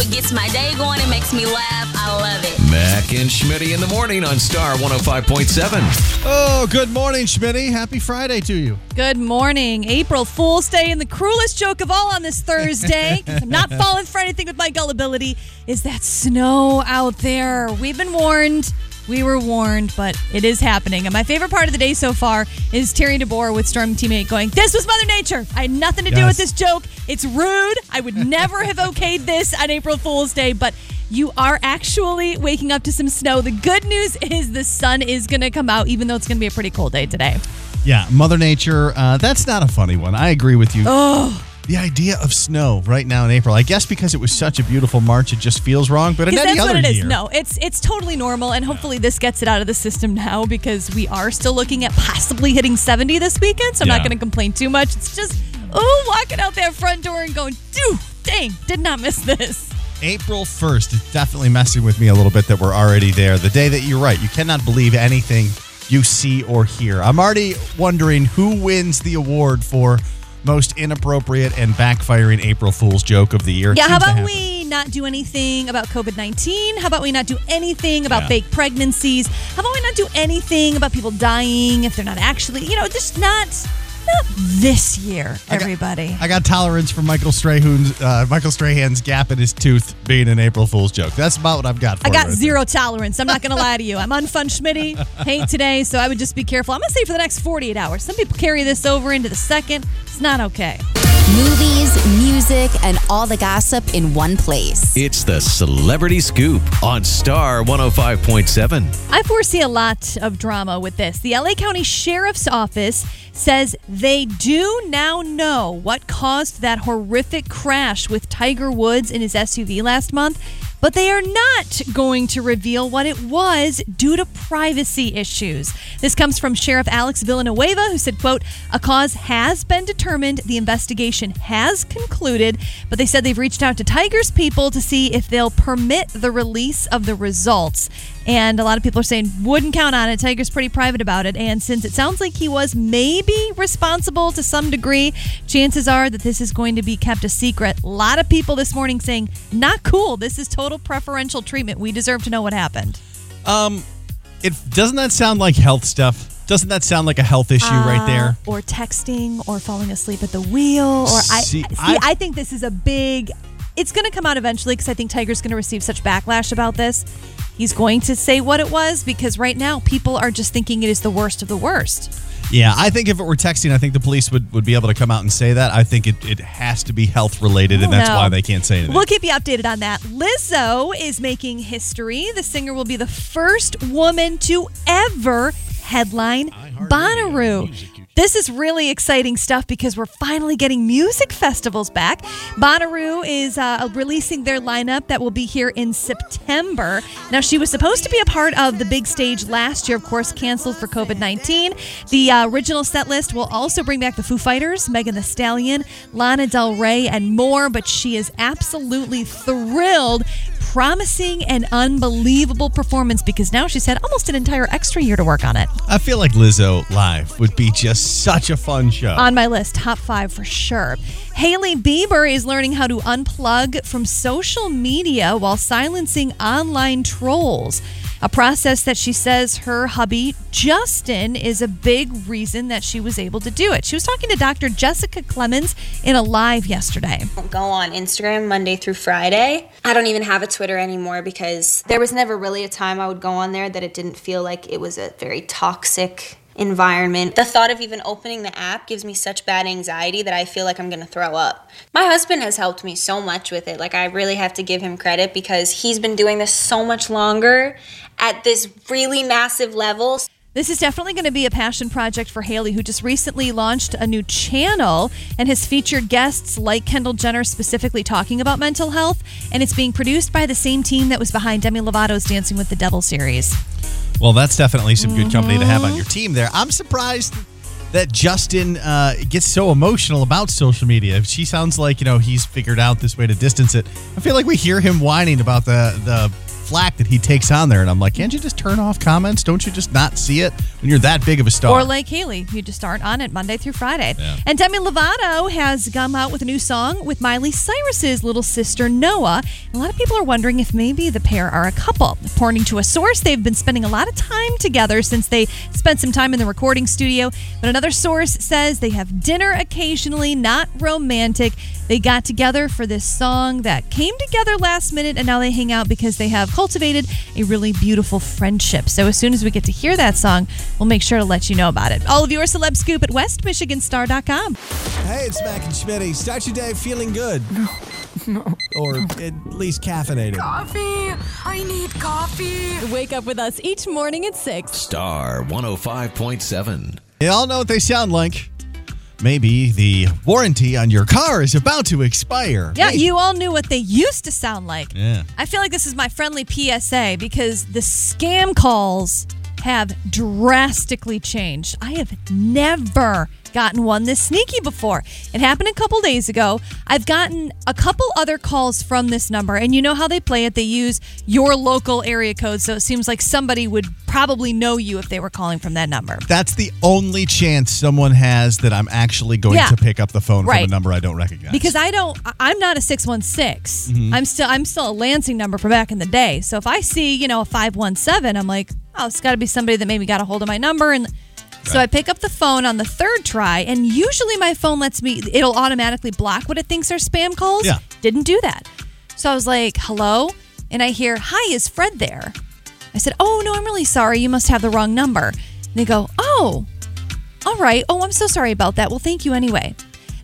it gets my day going. It makes me laugh. I love it. Mac and Schmitty in the morning on Star 105.7. Oh, good morning, Schmitty. Happy Friday to you. Good morning. April Fool's Day, and the cruelest joke of all on this Thursday. I'm not falling for anything with my gullibility, is that snow out there. We've been warned. We were warned, but it is happening. And my favorite part of the day so far is Terry DeBoer with Storm Team 8 going, This was Mother Nature. I had nothing to do with this joke. It's rude. I would never have okayed this on April Fool's Day, but you are actually waking up to some snow. The good news is the sun is going to come out, even though it's going to be a pretty cold day today. Yeah, Mother Nature, uh, that's not a funny one. I agree with you. Oh. The idea of snow right now in April, I guess because it was such a beautiful March, it just feels wrong. But in any that's other what it is. year, No, it's it's totally normal, and hopefully this gets it out of the system now because we are still looking at possibly hitting 70 this weekend. So I'm Yeah. not going to complain too much. It's just oh, walking out that front door and going, dude, dang, did not miss this. April 1st is definitely messing with me a little bit that we're already there. The day that you're right, you cannot believe anything you see or hear. I'm already wondering who wins the award for most inappropriate and backfiring April Fool's joke of the year. It Yeah, how about we not do anything about COVID 19? How about we not do anything about Yeah. fake pregnancies? How about we not do anything about people dying if they're not actually, you know, just not. Not this year, got- everybody. I got tolerance for Michael Strahan's uh, Michael Strahan's gap in his tooth being an April Fool's joke. That's about what I've got. For I got right zero tolerance. I'm not going to lie to you. I'm unfun Schmitty. Hate today, so I would just be careful. I'm going to say for the next 48 hours. Some people carry this over into the second. It's not okay. Movies, music, and all the gossip in one place. It's the Celebrity Scoop on Star 105.7. I foresee a lot of drama with this. The LA County Sheriff's Office says they do now know what caused that horrific crash with Tiger Woods in his SUV last month, but they are not going to reveal what it was due to privacy issues. This comes from Sheriff Alex Villanueva, who said, quote, a cause has been determined, the investigation has concluded, but they said they've reached out to Tiger's people to see if they'll permit the release of the results. And a lot of people are saying, wouldn't count on it. Tiger's pretty private about it. And since it sounds like he was maybe responsible to some degree, chances are that this is going to be kept a secret. A lot of people this morning saying, not cool. This is total preferential treatment. We deserve to know what happened. Um, it doesn't that sound like health stuff? Doesn't that sound like a health issue right there? Uh, Or texting or falling asleep at the wheel. Or I See, see, I- I, think this is a big it's gonna come out eventually because I think Tiger's gonna receive such backlash about this. He's going to say what it was because right now people are just thinking it is the worst of the worst. Yeah, I think if it were texting, I think the police would, would be able to come out and say that. I think it, it has to be health related, and oh, that's No. why they can't say anything. We'll keep you updated on that. Lizzo is making history. The singer will be the first woman to ever headline Bonnaroo. This is really exciting stuff because we're finally getting music festivals back. Bonnaroo is uh, releasing their lineup that will be here in September. Now, she was supposed to be a part of the big stage last year, of course, canceled for COVID 19. The uh, original set list will also bring back the Foo Fighters, Megan Thee Stallion, Lana Del Rey, and more, but she is absolutely thrilled. Promising and unbelievable performance because now she's had almost an entire extra year to work on it. I feel like Lizzo live would be just such a fun show. on my list, top five for sure. Hailey Bieber is learning how to unplug from social media while silencing online trolls. A process that she says her hubby, Justin, is a big reason that she was able to do it. She was talking to Dr. Jessica Clemons in a live yesterday. go on Instagram Monday through Friday. I don't even have a Twitter anymore because there was never really a time I would go on there that it didn't feel like it was a very toxic environment. The thought of even opening the app gives me such bad anxiety that I feel like I'm going to throw up. My husband has helped me so much with it. Like I really have to give him credit because he's been doing this so much longer at this really massive level. This is definitely going to be a passion project for Hailey, who just recently launched a new channel and has featured guests like Kendall Jenner specifically talking about mental health. And it's being produced by the same team that was behind Demi Lovato's Dancing with the Devil series. Well, that's definitely some good company to have on Mm-hmm. your team there. I'm surprised that Justin uh, gets so emotional about social media. She sounds like you know he's figured out this way to distance it. I feel like we hear him whining about the the flack that he takes on there, and I'm like, can't you just turn off comments? Don't you just not see it when you're that big of a star? Or like Hailey, you just aren't on it Monday through Friday. And Demi Lovato has come out with a new song with Miley Cyrus's little sister Noah. A lot of people are wondering if maybe the pair are a couple. According to a source, they've been spending a lot of time together since they spent some time in the recording studio. But another source says they have dinner occasionally, not romantic. They got together for this song that came together last minute, and now they hang out because they have cultivated a really beautiful friendship. So as soon as we get to hear that song, we'll make sure to let you know about it. All of your celeb scoop at westmichiganstar.com. Hey, it's Mac and Schmitty. Start your day feeling good. No, no. Or at least caffeinated. Coffee! I need coffee! Wake up with us each morning at 6. Star 105.7. you all know what they sound like. Maybe the warranty on your car is about to expire. Yeah, you all knew what they used to sound like. Yeah. I feel like this is my friendly PSA because the scam calls have drastically changed. I have never gotten one this sneaky before. It happened a couple days ago. I've gotten a couple other calls from this number, and you know how they play it? They use your local area code, so it seems like somebody would probably know you if they were calling from that number. That's the only chance someone has that I'm actually going Yeah. to pick up the phone from a number I don't recognize. because I don't I'm not a 616. Mhm. I'm still I'm still a Lansing number from back in the day. So if I see, you know, a 517, I'm like, "Oh, it's got to be somebody that maybe got a hold of my number and so I pick up the phone on the third try and usually my phone lets me it'll automatically block what it thinks are spam calls. Yeah. Didn't do that. So I was like, "Hello?" And I hear, "Hi, is Fred there?" I said, "Oh, no, I'm really sorry. You must have the wrong number." And they go, "Oh, all right. Oh, I'm so sorry about that. Well, thank you anyway.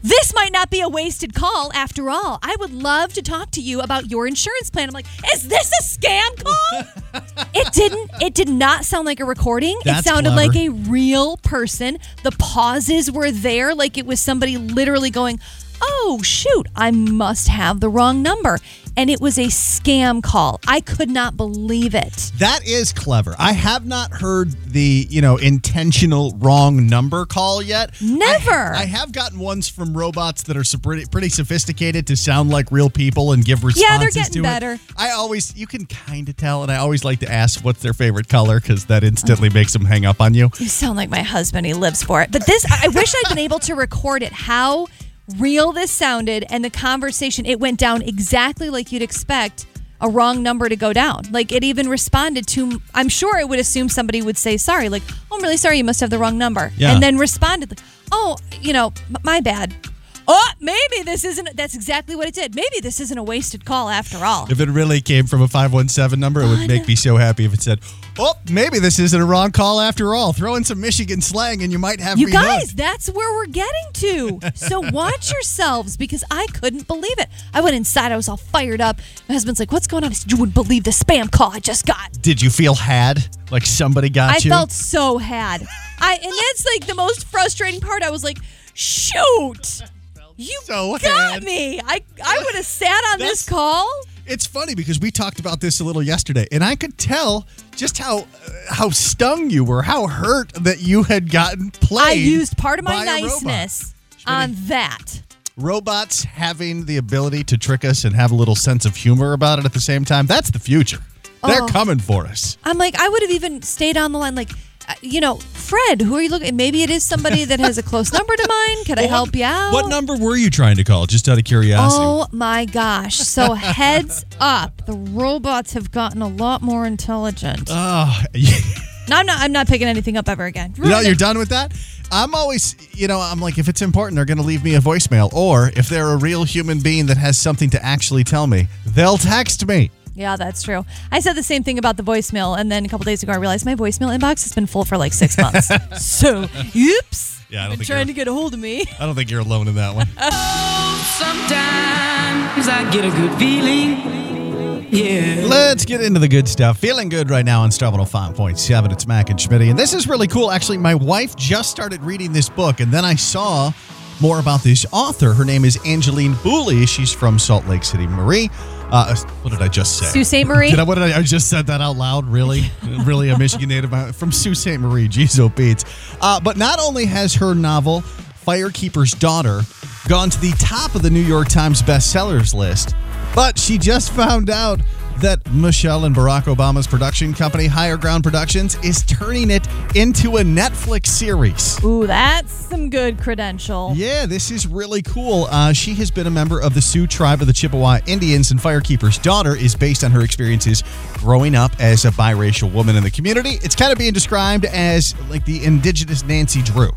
This might not be a wasted call after all. I would love to talk to you about your insurance plan. I'm like, is this a scam call? it didn't. It did not sound like a recording. That's it sounded clever. like a real person. The pauses were there, like it was somebody literally going, "Oh shoot, I must have the wrong number." And it was a scam call. I could not believe it. That is clever. I have not heard the, you know, intentional wrong number call yet. Never. I, I have gotten ones from robots that are pretty, pretty sophisticated to sound like real people and give responses Yeah, they're getting to it. better. I always, you can kind of tell, and I always like to ask what's their favorite color because that instantly makes them hang up on you. You sound like my husband. He lives for it. But this, I wish I'd been able to record it. How real this sounded and the conversation. It went down exactly like you'd expect a wrong number to go down. Like it even responded to. I'm sure it would assume somebody would say sorry. Like, oh, I'm really sorry. You must have the wrong number. Yeah. And then responded. Like, oh, you know, my bad. Oh, maybe this isn't. That's exactly what it did. Maybe this isn't a wasted call after all. If it really came from a 517 number, it would oh, make me so happy if it said, oh, maybe this isn't a wrong call after all. Throw in some Michigan slang and you might have You me guys, hooked. that's where we're getting to. So watch yourselves because I couldn't believe it. I went inside, I was all fired up. My husband's like, What's going on? I said, You wouldn't believe the spam call I just got. Did you feel had? Like somebody got you? I you? felt so had. I and that's like the most frustrating part. I was like, shoot. You so got had. me. I I would have sat on this call. It's funny because we talked about this a little yesterday, and I could tell just how uh, how stung you were, how hurt that you had gotten played. I used part of my by a robot. niceness on that. Robots having the ability to trick us and have a little sense of humor about it at the same time. That's the future. They're Oh. coming for us. I'm like, I would have even stayed on the line, like, Uh, you know, Fred, who are you looking? Maybe it is somebody that has a close number to mine. Could I help you out? What number were you trying to call? Just out of curiosity. Oh my gosh! So heads up, the robots have gotten a lot more intelligent. Oh, no, I'm not. I'm not picking anything up ever again. Know, you're done with that? I'm always, you know, I'm like, if it's important, they're going to leave me a voicemail. Or if they're a real human being that has something to actually tell me, they'll text me. Yeah, that's true. I said the same thing about the voicemail, and then a couple days ago, I realized my voicemail inbox has been full for like six months. so, oops. Yeah, I don't been think trying you're- to get a hold of me. I don't think you're alone in that one. Sometimes I get a good feeling. Yeah. Let's get into the good stuff. Feeling good right now on Star 105.7. It's Mac and Schmitty. And this is really cool. Actually, my wife just started reading this book, and then I saw more about this author. Her name is Angeline Boulley. She's from Salt Lake City, Marie. Uh, what did I just say? Sault Ste. Marie? Did I, what did I, I just said that out loud? Really? really a Michigan native uh, from Sault Ste. Marie. Jeez, oh, Beats. Uh, but not only has her novel, Firekeeper's Daughter, gone to the top of the New York Times bestsellers list, but she just found out that Michelle and Barack Obama's production company, Higher Ground Productions, is turning it into a Netflix series. Ooh, that's some good credential. Yeah, this is really cool. Uh, she has been a member of the Sault tribe of the Chippewa Indians, and Firekeeper's daughter is based on her experiences growing up as a biracial woman in the community. It's kind of being described as like the indigenous Nancy Drew.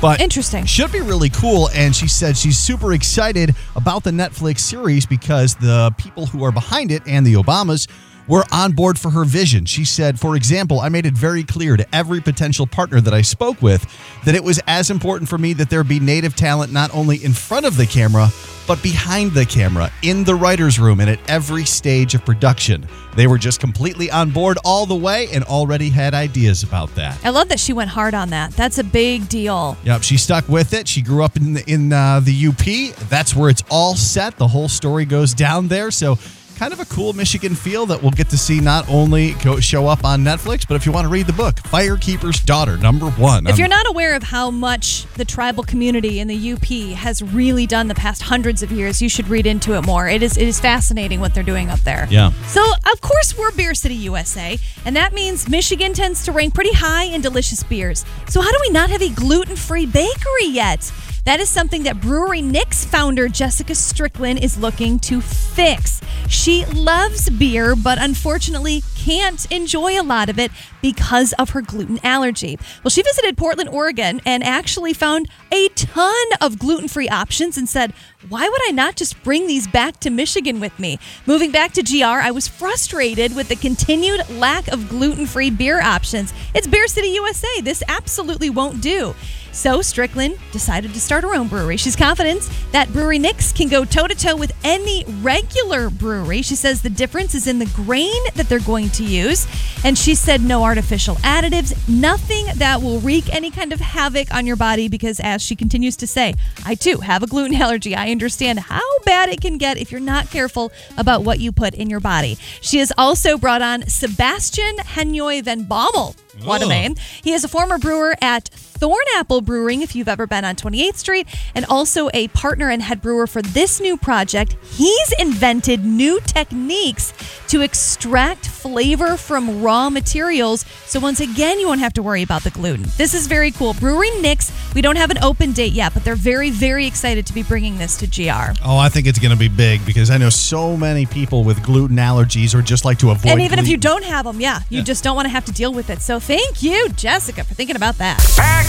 But Interesting. Should be really cool. And she said she's super excited about the Netflix series because the people who are behind it and the Obamas were on board for her vision. She said, for example, I made it very clear to every potential partner that I spoke with that it was as important for me that there be native talent not only in front of the camera, but behind the camera, in the writer's room, and at every stage of production. They were just completely on board all the way and already had ideas about that. I love that she went hard on that. That's a big deal. Yep, she stuck with it. She grew up in the, in uh, the UP. That's where it's all set. The whole story goes down there. So, kind of a cool Michigan feel that we'll get to see not only go, show up on Netflix, but if you want to read the book, Firekeeper's Daughter, number one. If I'm- you're not aware of how much the tribal community in the UP has really done the past hundreds of years, you should read into it more. It is it is fascinating what they're doing up there. Yeah. So of course we're Beer City, USA, and that means Michigan tends to rank pretty high in delicious beers. So how do we not have a gluten-free bakery yet? That is something that Brewery Nix founder Jessica Strickland is looking to fix. She loves beer, but unfortunately can't enjoy a lot of it because of her gluten allergy. Well, she visited Portland, Oregon, and actually found a ton of gluten free options and said, Why would I not just bring these back to Michigan with me? Moving back to GR, I was frustrated with the continued lack of gluten free beer options. It's Beer City, USA. This absolutely won't do. So Strickland decided to start her own brewery. She's confident that Brewery Nix can go toe to toe with any regular brewery. She says the difference is in the grain that they're going to use. And she said no artificial additives, nothing that will wreak any kind of havoc on your body because, as she continues to say, I too have a gluten allergy. I understand how bad it can get if you're not careful about what you put in your body. She has also brought on Sebastian Henoy Van Bommel. What a oh. name. He is a former brewer at Thornapple Brewing, if you've ever been on 28th Street, and also a partner and head brewer for this new project. He's invented new techniques to extract flavor from raw materials. So, once again, you won't have to worry about the gluten. This is very cool. Brewery Nix, we don't have an open date yet, but they're very, very excited to be bringing this to GR. Oh, I think it's going to be big because I know so many people with gluten allergies or just like to avoid. and even if you don't have them, yeah, you Yeah. just don't want to have to deal with it. So, thank you, Jessica, for thinking about that. Back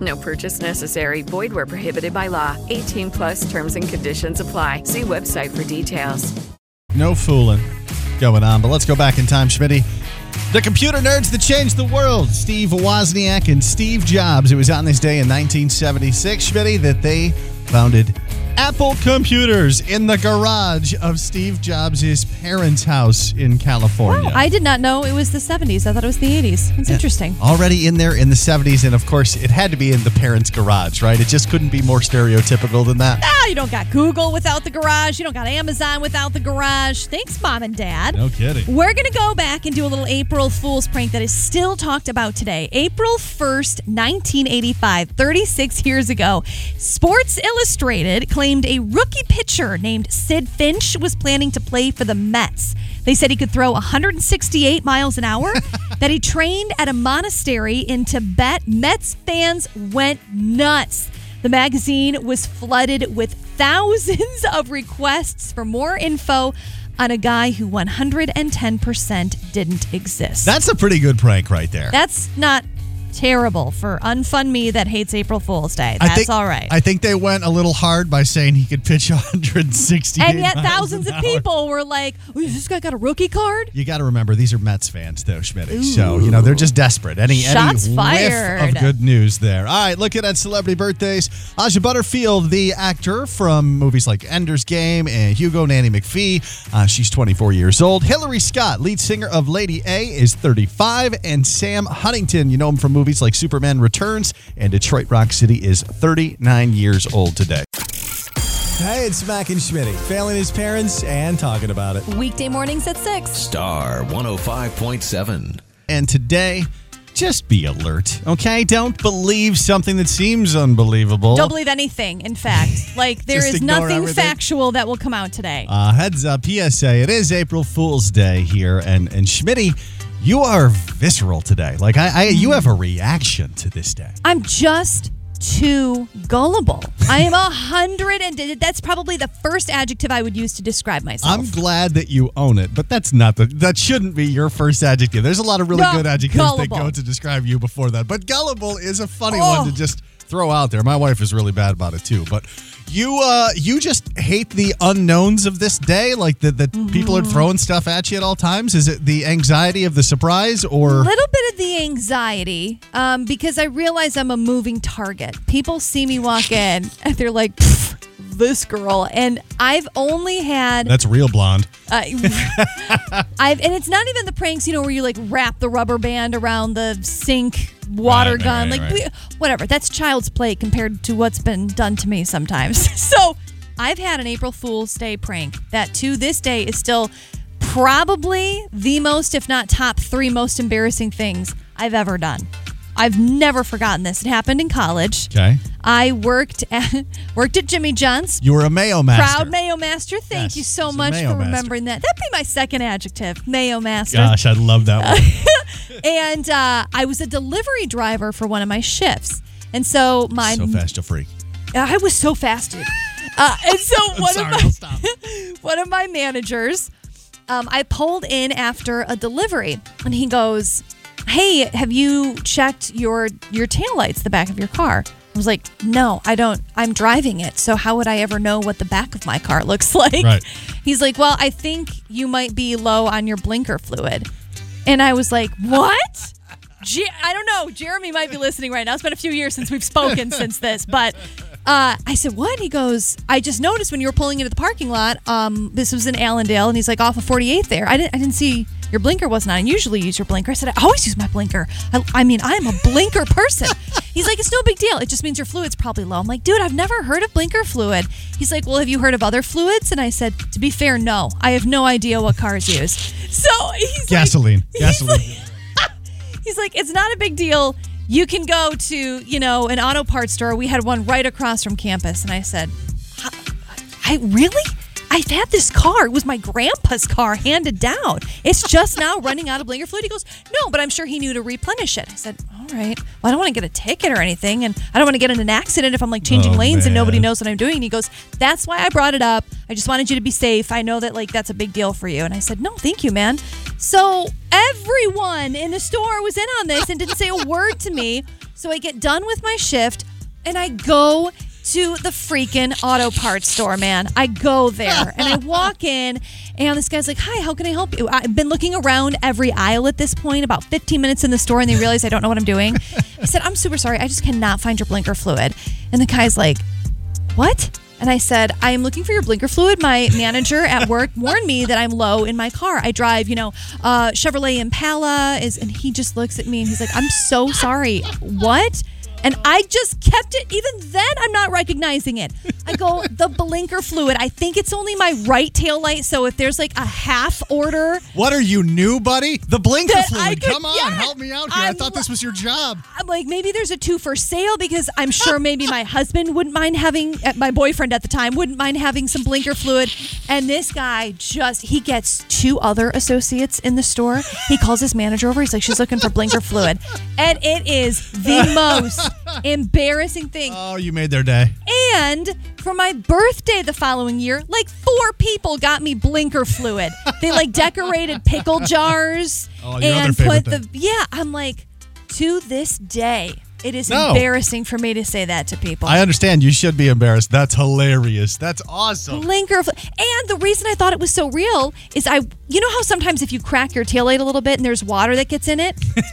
No purchase necessary. Void where prohibited by law. 18 plus terms and conditions apply. See website for details. No fooling going on, but let's go back in time, Schmitty. The computer nerds that changed the world, Steve Wozniak and Steve Jobs. It was on this day in 1976, Schmitty, that they founded Apple Computers in the garage of Steve Jobs' parents' house in California. I did not know it was the 70s. I thought it was the 80s. It's interesting. Already in there in the 70s, and of course, it had to be in the parents' garage, right? It just couldn't be more stereotypical than that. Ah, you don't got Google without the garage. You don't got Amazon without the garage. Thanks, mom and dad. No kidding. We're going to go back and do a little April Fool's prank that is still talked about today. April 1st, 1985, 36 years ago, Sports Illustrated claimed a rookie pitcher named Sidd Finch was planning to play for the Mets. They said he could throw 168 miles an hour, that he trained at a monastery in Tibet. Mets fans went nuts. The magazine was flooded with thousands of requests for more info on a guy who 110% didn't exist. That's a pretty good prank right there. That's not terrible for unfun me that hates April Fool's Day. That's think, all right. I think they went a little hard by saying he could pitch 160. and yet thousands of people were like, oh, this guy got a rookie card? You got to remember these are Mets fans, though, Schmidt. So you know they're just desperate. Any Shots any fired. whiff of good news there. All right, looking at celebrity birthdays. Aja Butterfield, the actor from movies like Ender's Game and Hugo, Nanny McPhee. Uh, she's 24 years old. Hillary Scott, lead singer of Lady A, is 35, and Sam Huntington, you know him from movies like Superman Returns and Detroit Rock City, is 39 years old today. Hey, it's Mac and Schmitty, failing his parents and talking about it. Weekday mornings at 6. Star 105.7. And today, just be alert, okay? Don't believe something that seems unbelievable. Don't believe anything, in fact. Like, there Just is ignore nothing everything. factual that will come out today. Uh, heads up, PSA. It is April Fool's Day here, and and Schmitty, you are visceral today. Like I, I, you have a reaction to this day. I'm just too gullible. I am a hundred and that's probably the first adjective I would use to describe myself. I'm glad that you own it, but that's not the that shouldn't be your first adjective. There's a lot of really No, good adjectives that go to describe you before that, but gullible is a funny Oh. one to oh. just throw out there. My wife is really bad about it too, but. You uh you just hate the unknowns of this day, like that that people are Mm-hmm. throwing stuff at you at all times. Is it the anxiety of the surprise or a little bit of the anxiety um, because I realize I'm a moving target. People see me walk in and they're like, "Pff, this girl. And I've only had. that's real blonde? Uh, I've and it's not even the pranks, you know, where you like wrap the rubber band around the sink water Right, gun, right, like right. whatever. That's child's play compared to what's been done to me sometimes. so I've had an April Fool's Day prank that to this day is still probably the most, if not top three, most embarrassing things I've ever done. I've never forgotten this. It happened in college. Okay. I worked at worked at Jimmy John's. You were a mayo master. Proud Mayo Master. Thank Yes, you so much for Master. remembering that. That'd be my second adjective, Mayo Master. Gosh, I love that one. And uh, I was a delivery driver for one of my shifts. And so my so fast, you'll freak. I was so fast, dude. Uh, and so one sorry, of my stop. one of my managers, um, I pulled in after a delivery, and he goes, "Hey, have you checked your your taillights, the back of your car?" I was like, "No, I don't. I'm driving it, so how would I ever know what the back of my car looks like?" Right. He's like, "Well, I think you might be low on your blinker fluid," and I was like, "What?" I don't know. Jeremy might be listening right now. It's been a few years since we've spoken since this, but uh, I said, "What?" He goes, "I just noticed when you were pulling into the parking lot. Um, this was in Allendale, and he's like off of 48th there. I didn't, I didn't see your blinker wasn't on. I usually use your blinker." I said, "I always use my blinker. I, I mean, I'm a blinker person." He's like, "It's no big deal. It just means your fluid's probably low." I'm like, "Dude, I've never heard of blinker fluid." He's like, "Well, have you heard of other fluids?" And I said, "To be fair, no. I have no idea what cars use." So he's like- Gasoline. he's Gasoline. like- He's like, it's not a big deal. You can go to, you know, an auto parts store. We had one right across from campus. And I said, I really? I've had this car. It was my grandpa's car handed down. It's just now running out of blinker fluid. He goes, No, but I'm sure he knew to replenish it. I said, All right. Well, I don't want to get a ticket or anything. And I don't want to get in an accident if I'm like changing Oh, lanes and nobody knows what I'm doing. And he goes, That's why I brought it up. I just wanted you to be safe. I know that like that's a big deal for you. And I said, No, thank you, man. So everyone in the store was in on this and didn't say a word to me. So I get done with my shift and I go to the freaking auto parts store, man. I go there and I walk in, and this guy's like, Hi, how can I help you? I've been looking around every aisle at this point, about 15 minutes in the store, and they realize I don't know what I'm doing. I said, I'm super sorry. I just cannot find your blinker fluid. And the guy's like, What? And I said, I am looking for your blinker fluid. My manager at work warned me that I'm low in my car. I drive, you know, uh, Chevrolet Impala is, and he just looks at me and he's like, I'm so sorry. What? And I just kept it. Even then, I'm not recognizing it. I go, the blinker fluid. I think it's only my right tail light. So if there's like a half order, What are you new, buddy? The blinker fluid. Could- Come on, yeah. help me out here. i I'm thought this was your job. I'm like, maybe there's a two for sale because I'm sure maybe my husband wouldn't mind having, uh, my boyfriend at the time wouldn't mind having some blinker fluid. And this guy just, he gets two other associates in the store. He calls his manager over. He's like, she's looking for blinker fluid. And it is the most embarrassing thing. Oh, you made their day. And For my birthday the following year, like four people got me blinker fluid. They like decorated pickle jars Oh, and put the yeah. I'm like, to this day, it is No. embarrassing for me to say that to people. I understand you should be embarrassed. That's hilarious. That's awesome. Blinker, fl- and the reason I thought it was so real is I, you know how sometimes if you crack your taillight a little bit and there's water that gets in it.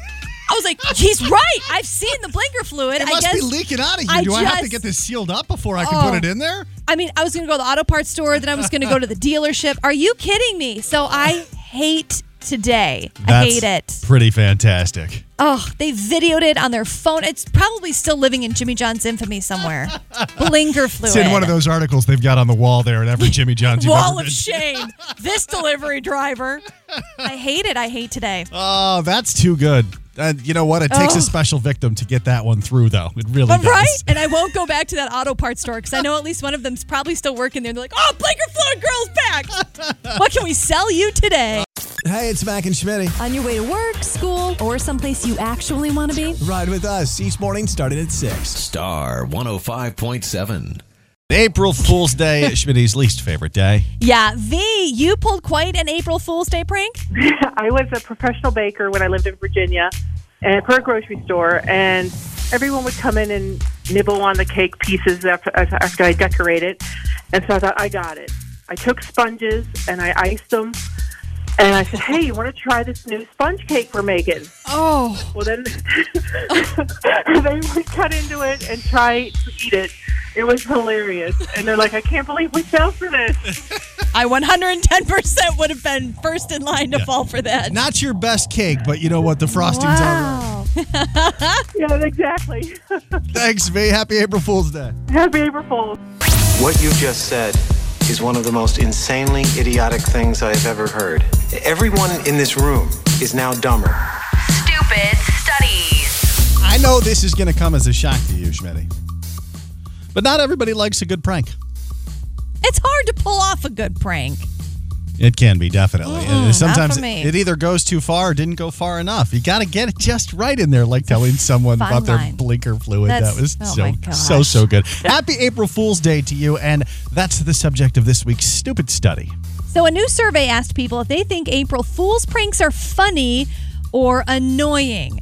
I was like, he's right. I've seen the blinker fluid. It I must guess be leaking out of you. I Do I have to get this sealed up before I can Oh. put it in there? I mean, I was going to go to the auto parts store, then I was going to go to the dealership. Are you kidding me? So I hate today. I hate it. Pretty fantastic. Oh, they videoed it on their phone. It's probably still living in Jimmy John's infamy somewhere. Blinker fluid. It's in one of those articles they've got on the wall there at every Jimmy John's. Wall of shame. this delivery driver. I hate it. I hate today. Oh, that's too good. Uh, you know what? It takes Oh. a special victim to get that one through, though. It really But does. right? And I won't go back to that auto parts store because I know at least one of them's probably still working there. They're like, oh, Blinker Fluid Girl's back. what can we sell you today? Hey, it's Mac and Schmitty. On your way to work, school, or someplace you actually want to be? Ride with us each morning starting at 6. Star 105.7. April Fool's Day, Schmitty's least favorite day. Yeah, V, you pulled quite an April Fool's Day prank. I was a professional baker when I lived in Virginia and for a grocery store, and everyone would come in and nibble on the cake pieces after, after I decorated. it. And so I thought, I got it. I took sponges and I iced them. And I said, "Hey, you want to try this new sponge cake we're making?" Oh, well then they would cut into it and try to eat it. It was hilarious, and they're like, "I can't believe we fell for this." I 110% would have been first in line to fall for that. Not your best cake, but you know what? The frosting's all right. yeah, exactly. Thanks, V. Happy April Fool's Day. Happy April Fool's. What you just said is one of the most insanely idiotic things I have ever heard. Everyone in this room is now dumber. Stupid studies. I know this is going to come as a shock to you, Schmitty. But not everybody likes a good prank. It's hard to pull off a good prank. It can be definitely. Mm-mm, and sometimes me. it either goes too far or didn't go far enough. You got to get it just right in there, like telling someone about their blinker fluid. That's- that was oh so so so good. Happy April Fool's Day to you, and that's the subject of this week's stupid study. So, a new survey asked people if they think April Fool's pranks are funny or annoying.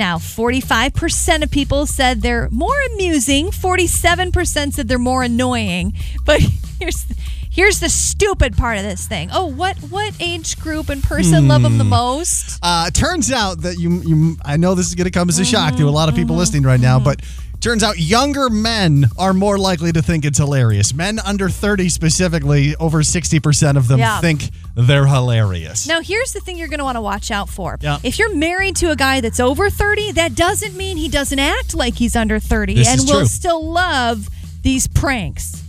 Now, 45% of people said they're more amusing, 47% said they're more annoying. But here's here's the stupid part of this thing. Oh, what what age group and person love them the Hmm. most? Uh, turns out that you, you, I know this is going to come as a shock to a lot of Mm-hmm. people listening right now, but turns out younger men are more likely to think it's hilarious. Men under 30 specifically, over 60% of them Yeah. think they're hilarious. Now, here's the thing you're going to want to watch out for. Yeah. If you're married to a guy that's over 30, that doesn't mean he doesn't act like he's under 30 This and will still love these pranks.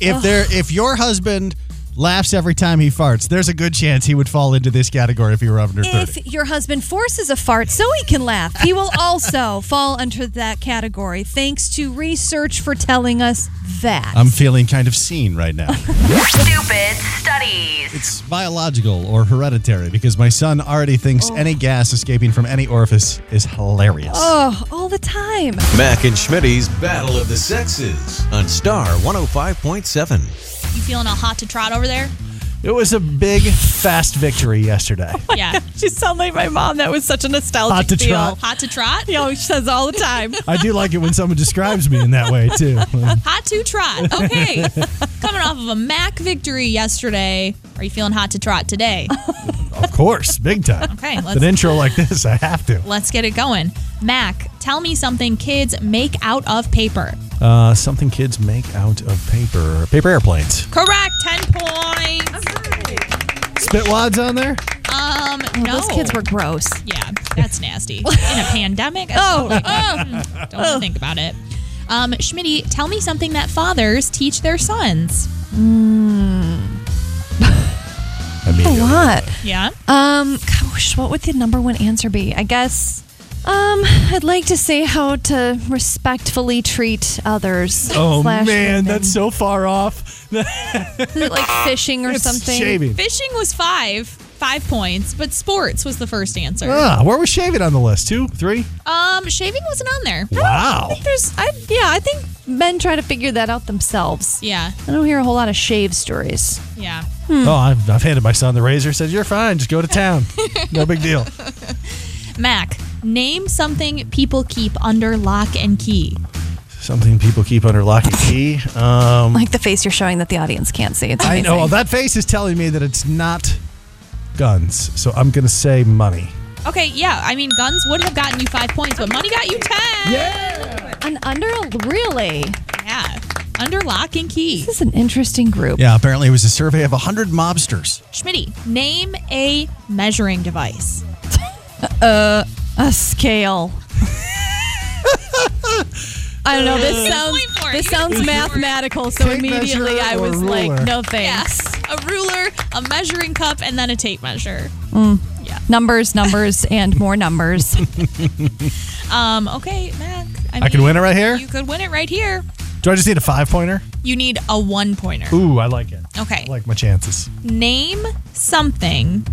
If Ugh. there, if your husband laughs every time he farts, there's a good chance he would fall into this category if you were under 30. If your husband forces a fart so he can laugh, he will also fall under that category, thanks to research for telling us that. I'm feeling kind of seen right now. Stupid studies. It's biological or hereditary because my son already thinks oh. any gas escaping from any orifice is hilarious. Oh, all the time. Mac and Schmitty's Battle of the Sexes on Star 105.7. You feeling all hot to trot over there? It was a big, fast victory yesterday. Oh yeah. She sound like my mom. That was such a nostalgic Hot to feel. trot. Hot to trot? You know, she says all the time. I do like it when someone describes me in that way, too. Hot to trot. Okay. Coming off of a Mac victory yesterday. Are you feeling hot to trot today? Of course, big time. Okay, let's- An intro like this, I have to. Let's get it going. Mac, tell me something kids make out of paper. Uh, something kids make out of paper. Paper airplanes. Correct. 10 points. Spit wads on there? Um, no. Those kids were gross. Yeah, that's nasty. In a pandemic? Oh. oh. don't wanna think about it. Um, Schmitty, tell me something that fathers teach their sons. I mean, A lot. Yeah. Um, gosh, what would the number one answer be? I guess. Um, I'd like to say how to respectfully treat others. Oh, slash man, women. that's so far off. Is it like fishing or It's something. shaving. Fishing was five. five points, but sports was the first answer. Ah, where was shaving on the list? Two, three? Um, shaving wasn't on there. Wow. There's, I, yeah, I think men try to figure that out themselves. Yeah. I don't hear a whole lot of shave stories. Yeah. Hmm. Oh, I've, I've handed my son the razor. Said you're fine. Just go to town. no big deal. Mac, name something people keep under lock and key. Something people keep under lock and key. Um, Like the face you're showing that the audience can't see. It's I amazing. know. Well, that face is telling me that it's not guns. So I'm going to say money. Okay, yeah. I mean, guns would have gotten you five points, but money got you ten. Yeah. An under really. Yeah. Under lock and key. This is an interesting group. Yeah, apparently it was a survey of 100 mobsters. Schmitty, name a measuring device. Uh, a scale. I don't know. This sounds Point for it. this sounds mathematical. So Tape immediately measure I or was like, ruler? no thanks. Yes. A ruler, a measuring cup, and then a tape measure. Mm. Yeah. Numbers, numbers, and more numbers. Um, okay, Mac. I, I can win it right here? You could win it right here. Do I just need a five pointer? You need a one pointer. Ooh, I like it. Okay. I like my chances. Name something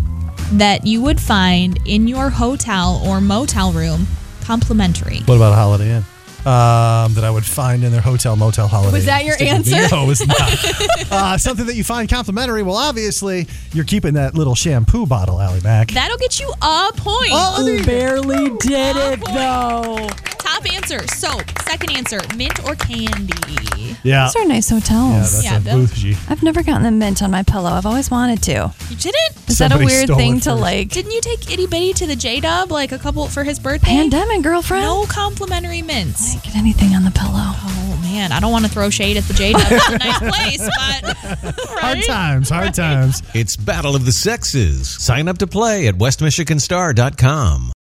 that you would find in your hotel or motel room complimentary. What about a Holiday Inn? Um, that I would find in their hotel, motel, holiday. Was that your Stick answer? No, it's not. uh, something that you find complimentary. Well, obviously, you're keeping that little shampoo bottle, Allie Mac. That'll get you a point. Oh, you barely did it though. Top answer, soap. Second answer, mint or candy. Yeah. Those are nice hotels. Yeah, hotels. that's Yeah, a those- bougie. I've never gotten the mint on my pillow. I've always wanted to. You didn't? Is that a weird stole thing it to first. like? Didn't you take Itty Bitty to the J Dub like a couple for his birthday? Pandemic, girlfriend. No complimentary mints. Get anything on the pillow. Oh man, I don't want to throw shade at the J Dub. It's a nice place, but Hard right? times, hard times. It's Battle of the Sexes. Sign up to play at westmichiganstar.com.